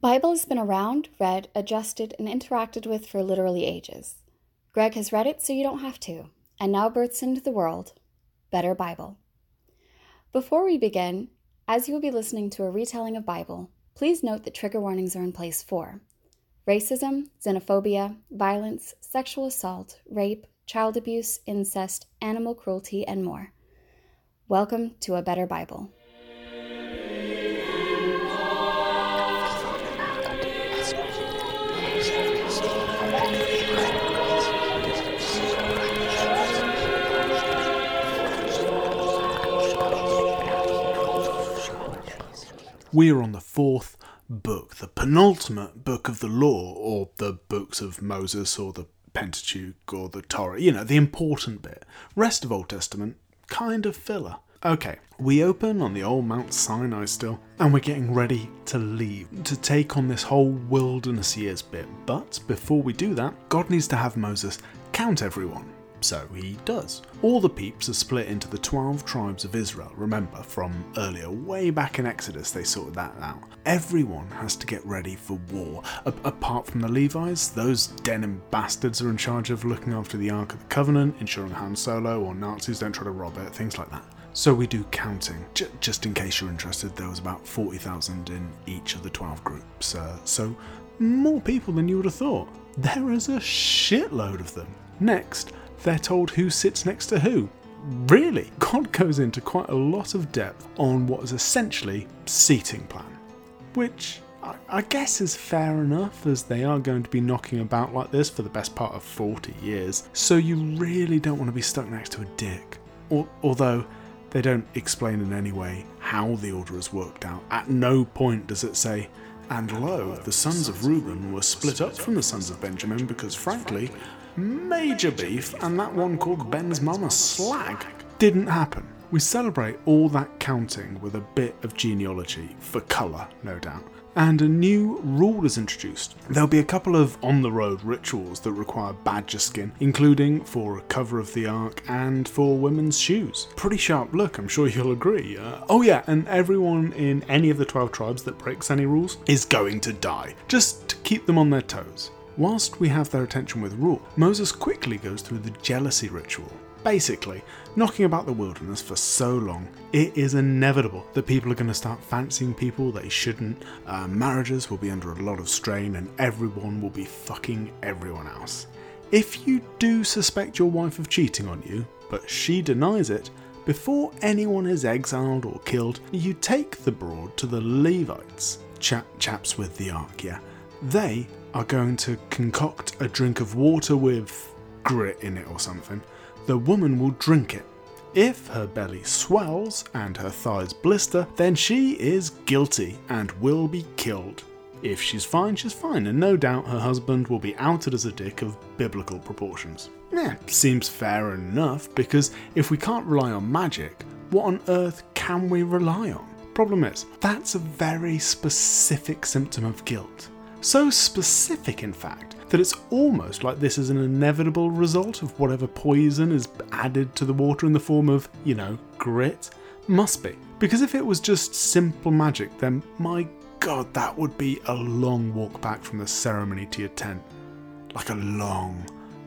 Bible has been around, read, adjusted, and interacted with for literally ages. Greg has read it so you don't have to, and now births into the world Better Bible. Before we begin, as you will be listening to a retelling of Bible, please note that trigger warnings are in place for racism, xenophobia, violence, sexual assault, rape, child abuse, incest, animal cruelty, and more. Welcome to A Better Bible. We are on the fourth book, the penultimate book of the law, or the books of Moses, or the Pentateuch, or the Torah, you know, the important bit. Rest of Old Testament, kind of filler. Okay, we open on the old Mount Sinai still, and we're getting ready to leave, to take on this whole wilderness years bit. But before we do that, God needs to have Moses count everyone. So he does. All the peeps are split into the 12 tribes of Israel, remember from earlier, way back in Exodus, they sorted that out. Everyone has to get ready for war. A- apart from the Levites, those denim bastards are in charge of looking after the Ark of the Covenant, ensuring Han Solo or Nazis don't try to rob it, things like that. So we do counting. J- just in case you're interested, there was about 40,000 in each of the 12 groups. Uh, so more people than you would have thought. There is a shitload of them. Next, they're told who sits next to who. Really, God goes into quite a lot of depth on what is essentially seating plan, which I, guess is fair enough as they are going to be knocking about like this for the best part of 40 years. So you really don't want to be stuck next to a dick. Al- although they don't explain in any way how the order is worked out. At no point does it say, and lo, the sons of Reuben were split up from the sons of Benjamin because, frankly, major beef and that one called Ben's Mama Slag didn't happen. We celebrate all that counting with a bit of genealogy, for colour, no doubt. And a new rule is introduced. There'll be a couple of on the road rituals that require badger skin, including for a cover of the ark and for women's shoes. Pretty sharp look, I'm sure you'll agree. Uh, oh, yeah, and everyone in any of the 12 tribes that breaks any rules is going to die, just to keep them on their toes. Whilst we have their attention with rule, Moses quickly goes through the jealousy ritual. Basically, knocking about the wilderness for so long, it is inevitable that people are going to start fancying people they shouldn't. Uh, marriages will be under a lot of strain, and everyone will be fucking everyone else. If you do suspect your wife of cheating on you, but she denies it, before anyone is exiled or killed, you take the broad to the Levites, chap- chaps with the ark, yeah. They are going to concoct a drink of water with grit in it or something. The woman will drink it. If her belly swells and her thighs blister, then she is guilty and will be killed. If she's fine, she's fine, and no doubt her husband will be outed as a dick of biblical proportions. Yeah, seems fair enough, because if we can't rely on magic, what on earth can we rely on? Problem is, that's a very specific symptom of guilt. So specific, in fact, that it's almost like this is an inevitable result of whatever poison is added to the water in the form of, you know, grit. Must be. Because if it was just simple magic, then my god, that would be a long walk back from the ceremony to your tent. Like a long,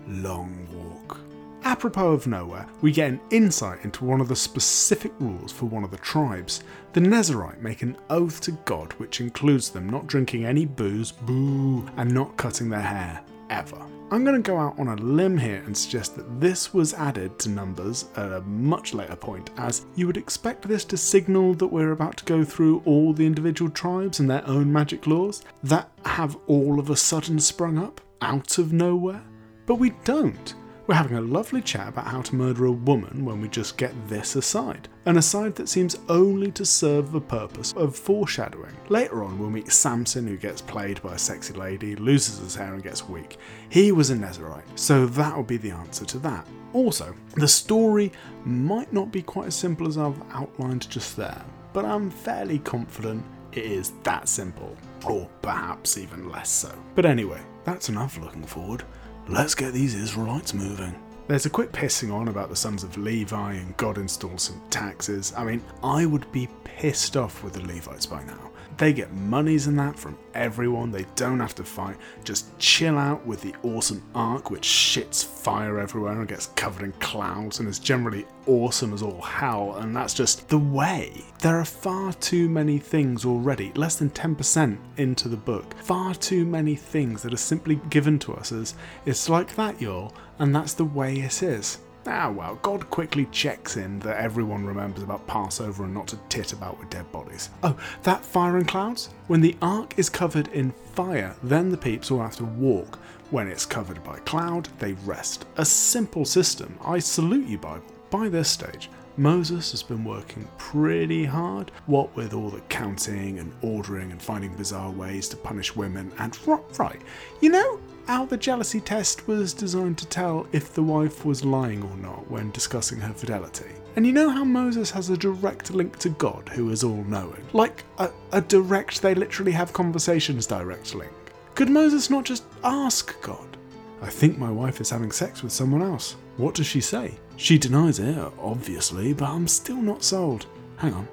long walk. Apropos of nowhere, we get an insight into one of the specific rules for one of the tribes. The Nazarite make an oath to God which includes them not drinking any booze, boo, and not cutting their hair, ever. I'm going to go out on a limb here and suggest that this was added to Numbers at a much later point, as you would expect this to signal that we're about to go through all the individual tribes and their own magic laws that have all of a sudden sprung up out of nowhere. But we don't. We're having a lovely chat about how to murder a woman when we just get this aside. An aside that seems only to serve the purpose of foreshadowing. Later on, we'll meet Samson, who gets played by a sexy lady, loses his hair, and gets weak. He was a Nazarite, so that will be the answer to that. Also, the story might not be quite as simple as I've outlined just there, but I'm fairly confident it is that simple, or perhaps even less so. But anyway, that's enough looking forward. Let's get these Israelites moving. There's a quick pissing on about the sons of Levi and God installs some taxes. I mean, I would be pissed off with the Levites by now. They get monies and that from everyone, they don't have to fight. Just chill out with the awesome ark, which shits fire everywhere and gets covered in clouds and is generally awesome as all hell, and that's just the way. There are far too many things already, less than 10% into the book. Far too many things that are simply given to us as it's like that, y'all, and that's the way it is. Ah, well, God quickly checks in that everyone remembers about Passover and not to tit about with dead bodies. Oh, that fire and clouds? When the ark is covered in fire, then the peeps will have to walk. When it's covered by cloud, they rest. A simple system. I salute you, Bible. By this stage, Moses has been working pretty hard, what with all the counting and ordering and finding bizarre ways to punish women, and right, you know, how the jealousy test was designed to tell if the wife was lying or not when discussing her fidelity. And you know how Moses has a direct link to God, who is all knowing? Like a, a direct, they literally have conversations direct link. Could Moses not just ask God? I think my wife is having sex with someone else. What does she say? She denies it, obviously, but I'm still not sold. Hang on.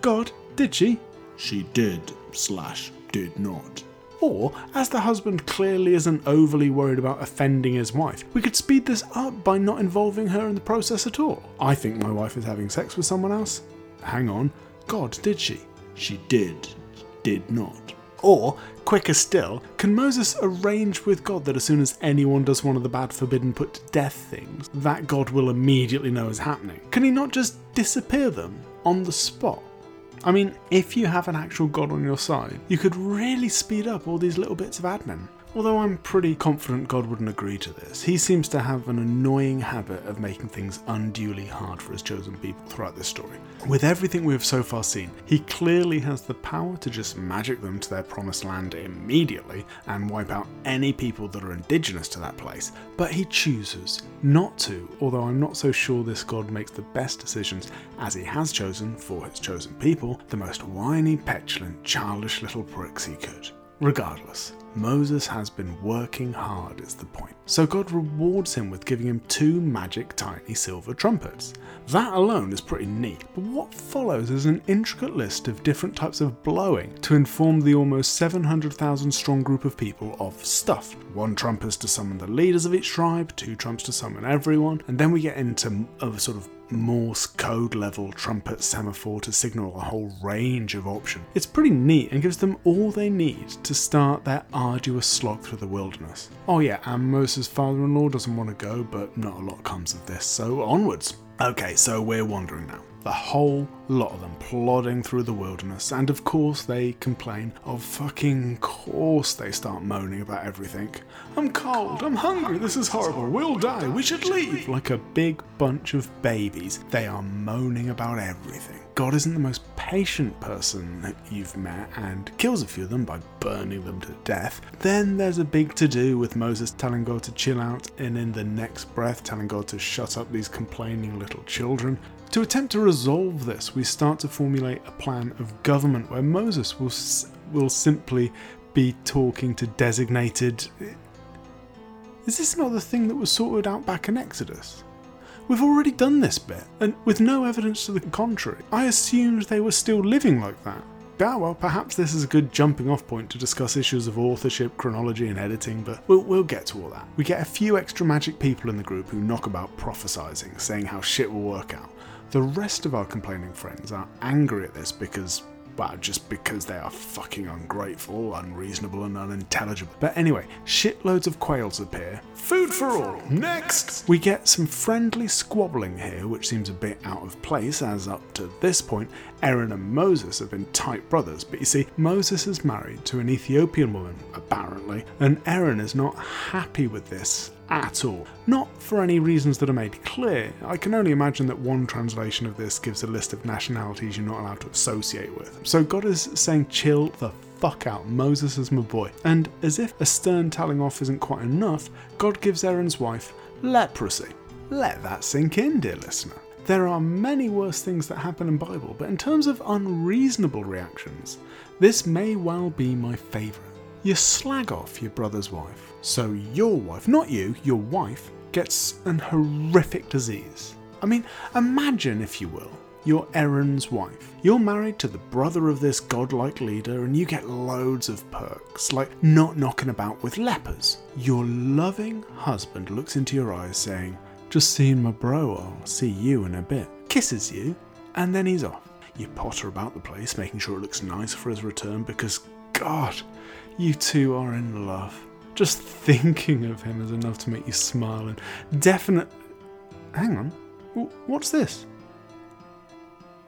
God, did she? She did, slash, did not. Or, as the husband clearly isn't overly worried about offending his wife, we could speed this up by not involving her in the process at all. I think my wife is having sex with someone else. Hang on. God, did she? She did, did not. Or, quicker still, can Moses arrange with God that as soon as anyone does one of the bad forbidden put to death things, that God will immediately know is happening? Can he not just disappear them on the spot? I mean, if you have an actual god on your side, you could really speed up all these little bits of admin. Although I'm pretty confident God wouldn't agree to this, he seems to have an annoying habit of making things unduly hard for his chosen people throughout this story. With everything we have so far seen, he clearly has the power to just magic them to their promised land immediately and wipe out any people that are indigenous to that place, but he chooses not to, although I'm not so sure this God makes the best decisions as he has chosen, for his chosen people, the most whiny, petulant, childish little pricks he could. Regardless, Moses has been working hard, is the point. So God rewards him with giving him two magic tiny silver trumpets. That alone is pretty neat, but what follows is an intricate list of different types of blowing to inform the almost 700,000 strong group of people of stuff. One trumpet to summon the leaders of each tribe, two trumps to summon everyone, and then we get into a sort of Morse code level trumpet semaphore to signal a whole range of options. It's pretty neat and gives them all they need to start their arduous slog through the wilderness. Oh yeah, and Moses' father-in-law doesn't want to go, but not a lot comes of this, so onwards. Okay, so we're wandering now. The whole lot of them plodding through the wilderness, and of course they complain. Of fucking course they start moaning about everything. I'm cold, I'm hungry, this is horrible, we'll die, we should leave. Like a big bunch of babies, they are moaning about everything. God isn't the most patient person you've met and kills a few of them by burning them to death. Then there's a big to do with Moses telling God to chill out, and in the next breath telling God to shut up these complaining little children. To attempt to resolve this, we start to formulate a plan of government where Moses will, will simply be talking to designated. Is this not the thing that was sorted out back in Exodus? We've already done this bit, and with no evidence to the contrary. I assumed they were still living like that. Yeah, well, perhaps this is a good jumping off point to discuss issues of authorship, chronology, and editing, but we'll, we'll get to all that. We get a few extra magic people in the group who knock about prophesizing, saying how shit will work out. The rest of our complaining friends are angry at this because well, just because they are fucking ungrateful, unreasonable, and unintelligible. But anyway, shitloads of quails appear. Food for all! Next! We get some friendly squabbling here, which seems a bit out of place, as up to this point, Aaron and Moses have been tight brothers. But you see, Moses is married to an Ethiopian woman, apparently, and Aaron is not happy with this at all. Not for any reasons that are made clear. I can only imagine that one translation of this gives a list of nationalities you're not allowed to associate with. So God is saying, chill the fuck out, Moses is my boy. And as if a stern telling off isn't quite enough, God gives Aaron's wife leprosy. Let that sink in, dear listener. There are many worse things that happen in Bible, but in terms of unreasonable reactions, this may well be my favourite. You slag off your brother's wife, so your wife, not you, your wife, gets an horrific disease. I mean, imagine, if you will, you're Aaron's wife. You're married to the brother of this godlike leader, and you get loads of perks, like not knocking about with lepers. Your loving husband looks into your eyes, saying, Just seeing my bro, I'll see you in a bit. Kisses you, and then he's off. You potter about the place, making sure it looks nice for his return, because, God, you two are in love. Just thinking of him is enough to make you smile, and definite. Hang on, what's this?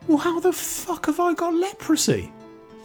Well, how the fuck have I got leprosy?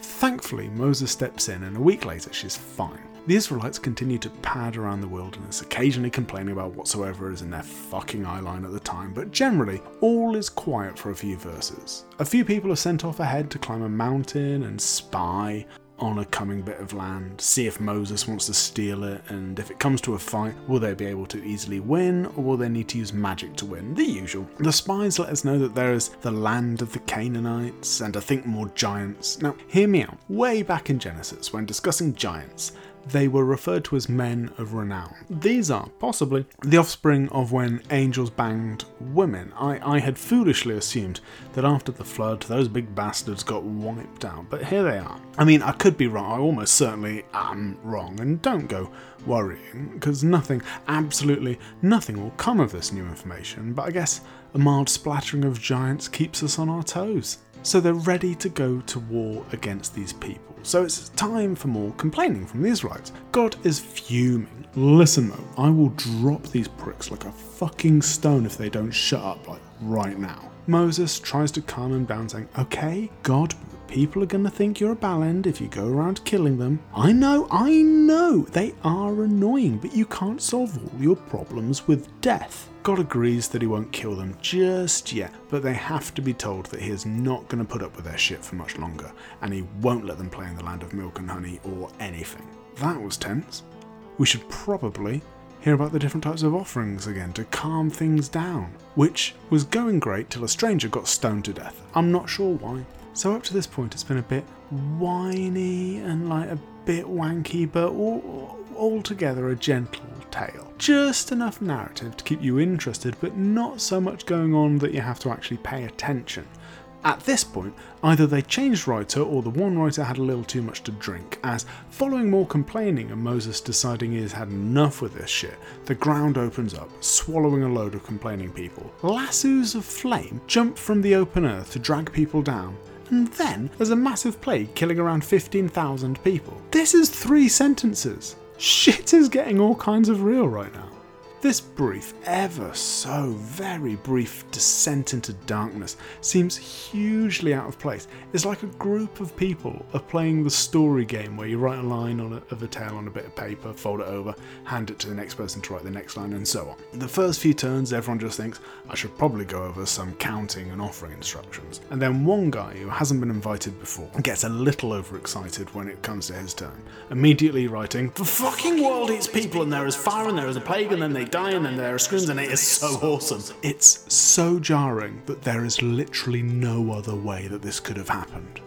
Thankfully, Moses steps in, and a week later, she's fine. The Israelites continue to pad around the wilderness, occasionally complaining about whatsoever is in their fucking eyeline at the time, but generally, all is quiet for a few verses. A few people are sent off ahead to climb a mountain and spy on a coming bit of land, see if Moses wants to steal it, and if it comes to a fight, will they be able to easily win, or will they need to use magic to win? The usual. The spies let us know that there is the land of the Canaanites, and I think more giants. Now, hear me out. Way back in Genesis, when discussing giants, they were referred to as men of renown. These are, possibly, the offspring of when angels banged women. I, I had foolishly assumed that after the flood, those big bastards got wiped out, but here they are. I mean, I could be wrong, I almost certainly am wrong, and don't go worrying, because nothing, absolutely nothing will come of this new information, but I guess a mild splattering of giants keeps us on our toes. So they're ready to go to war against these people. So it's time for more complaining from the Israelites. God is fuming. Listen, Mo, I will drop these pricks like a fucking stone if they don't shut up, like right now. Moses tries to calm him down, saying, Okay, God, people are gonna think you're a ballend if you go around killing them. I know, I know, they are annoying, but you can't solve all your problems with death. God agrees that he won't kill them just yet, but they have to be told that he is not going to put up with their shit for much longer, and he won't let them play in the land of milk and honey or anything. That was tense. We should probably hear about the different types of offerings again to calm things down, which was going great till a stranger got stoned to death. I'm not sure why. So up to this point, it's been a bit whiny and like a bit wanky, but all, altogether a gentle tale. Just enough narrative to keep you interested, but not so much going on that you have to actually pay attention. At this point, either they changed writer or the one writer had a little too much to drink, as following more complaining and Moses deciding he has had enough with this shit, the ground opens up, swallowing a load of complaining people. Lassos of flame jump from the open earth to drag people down, and then there's a massive plague killing around 15,000 people. This is three sentences. Shit is getting all kinds of real right now. This brief, ever so very brief descent into darkness seems hugely out of place. It's like a group of people are playing the story game where you write a line on a, of a tale on a bit of paper, fold it over, hand it to the next person to write the next line, and so on. The first few turns, everyone just thinks, I should probably go over some counting and offering instructions. And then one guy who hasn't been invited before gets a little overexcited when it comes to his turn, immediately writing, The fucking world eats people, and there is fire, and there is a plague, and then they dying and there are screams and it is so awesome. It's so jarring that there is literally no other way that this could have happened.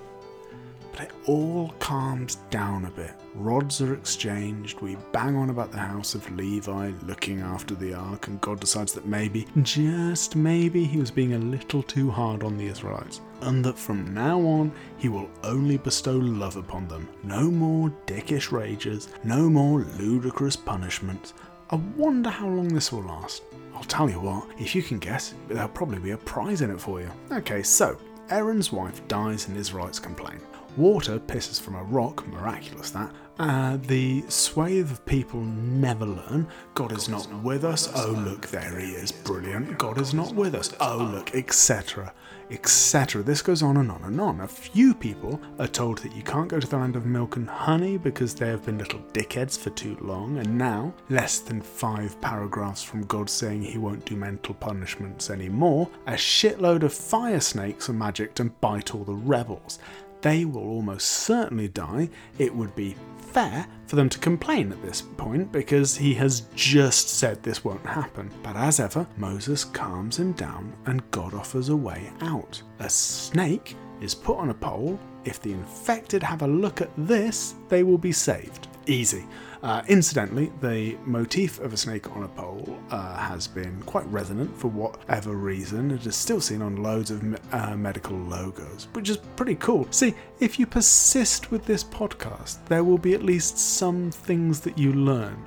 But it all calms down a bit. Rods are exchanged, we bang on about the house of Levi looking after the ark, and God decides that maybe, just maybe, he was being a little too hard on the Israelites, and that from now on he will only bestow love upon them. No more dickish rages, no more ludicrous punishments, I wonder how long this will last. I'll tell you what, if you can guess, there'll probably be a prize in it for you. Okay, so Aaron's wife dies and Israelites complain. Water pisses from a rock, miraculous that. Uh, the swathe of people never learn. God is not with us. Oh, look, there he is. Brilliant. God is not with us. Oh, look, etc etc. This goes on and on and on. A few people are told that you can't go to the land of milk and honey because they have been little dickheads for too long, and now, less than five paragraphs from God saying he won't do mental punishments anymore, a shitload of fire snakes are magicked and bite all the rebels. They will almost certainly die. It would be fair for them to complain at this point because he has just said this won't happen. But as ever, Moses calms him down and God offers a way out. A snake is put on a pole. If the infected have a look at this, they will be saved. Easy. Uh, incidentally, the motif of a snake on a pole uh, has been quite resonant for whatever reason. It is still seen on loads of uh, medical logos, which is pretty cool. See, if you persist with this podcast, there will be at least some things that you learn.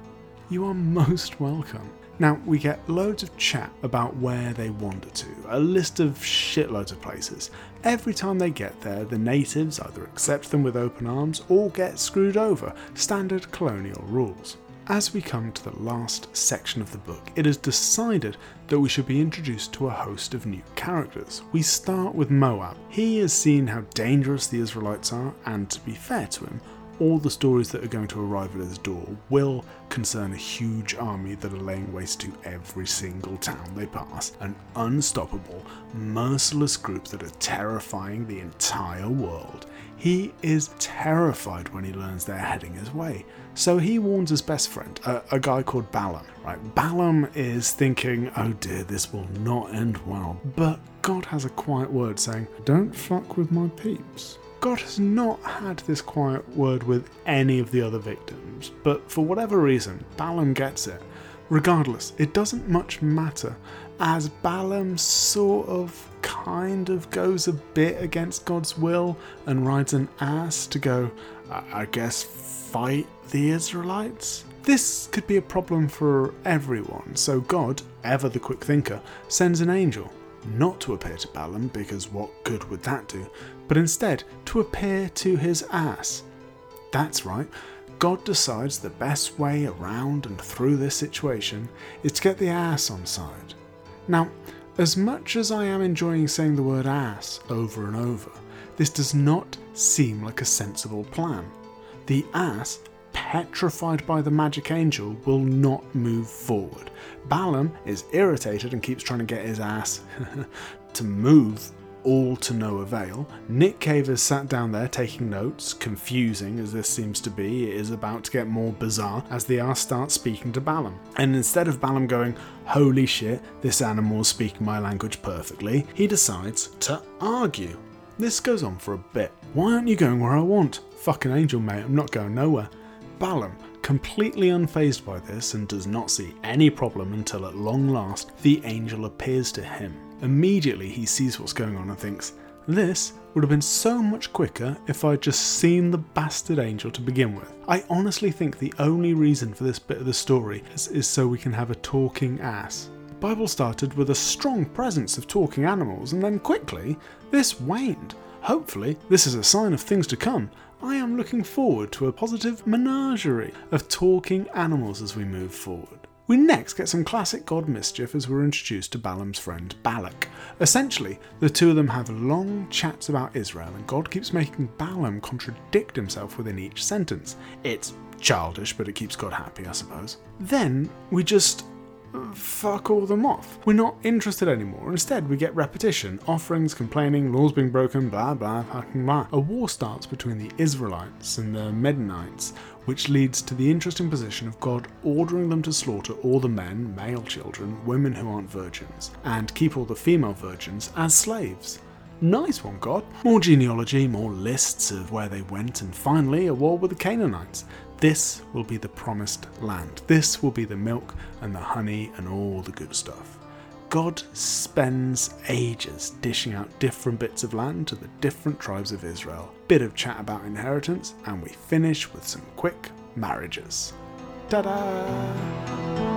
You are most welcome. Now, we get loads of chat about where they wander to, a list of shitloads of places. Every time they get there, the natives either accept them with open arms or get screwed over, standard colonial rules. As we come to the last section of the book, it is decided that we should be introduced to a host of new characters. We start with Moab. He has seen how dangerous the Israelites are, and to be fair to him, all the stories that are going to arrive at his door will concern a huge army that are laying waste to every single town they pass, an unstoppable, merciless group that are terrifying the entire world. He is terrified when he learns they're heading his way. So he warns his best friend, a, a, guy called Balaam. Right, Balaam is thinking, "Oh dear, this will not end well." But God has a quiet word saying, "Don't fuck with my peeps." God has not had this quiet word with any of the other victims, but for whatever reason, Balaam gets it. Regardless, it doesn't much matter, as Balaam sort of kind of goes a bit against God's will and rides an ass to go, I guess, fight the Israelites? This could be a problem for everyone, so God, ever the quick thinker, sends an angel not to appear to Balaam, because what good would that do, but instead to appear to his ass. That's right, God decides the best way around and through this situation is to get the ass on side. Now, as much as I am enjoying saying the word ass over and over, this does not seem like a sensible plan. The ass petrified by the magic angel, will not move forward. Balaam is irritated and keeps trying to get his ass to move, all to no avail. Nick Cave is sat down there taking notes, confusing as this seems to be. It is about to get more bizarre as the ass starts speaking to Balaam. And instead of Balaam going, Holy shit, this animal is speaking my language perfectly, he decides to argue. This goes on for a bit. Why aren't you going where I want? Fucking angel, mate, I'm not going nowhere. Balaam, completely unfazed by this and does not see any problem until at long last the angel appears to him. Immediately he sees what's going on and thinks, this would have been so much quicker if I'd just seen the bastard angel to begin with. I honestly think the only reason for this bit of the story is, is so we can have a talking ass. Bible started with a strong presence of talking animals and then quickly this waned. Hopefully, this is a sign of things to come, I am looking forward to a positive menagerie of talking animals as we move forward. We next get some classic god mischief as we're introduced to Balaam's friend Balak. Essentially, the two of them have long chats about Israel, and God keeps making Balaam contradict himself within each sentence. It's childish, but it keeps God happy, I suppose. Then we just fuck all them off. We're not interested anymore. Instead, we get repetition, offerings, complaining, laws being broken, blah blah fucking blah. A war starts between the Israelites and the Midianites, which leads to the interesting position of God ordering them to slaughter all the men, male children, women who aren't virgins, and keep all the female virgins as slaves. Nice one, God. More genealogy, more lists of where they went, and finally a war with the Canaanites. This will be the promised land. This will be the milk and the honey and all the good stuff. God spends ages dishing out different bits of land to the different tribes of Israel. Bit of chat about inheritance, and we finish with some quick marriages. Ta da!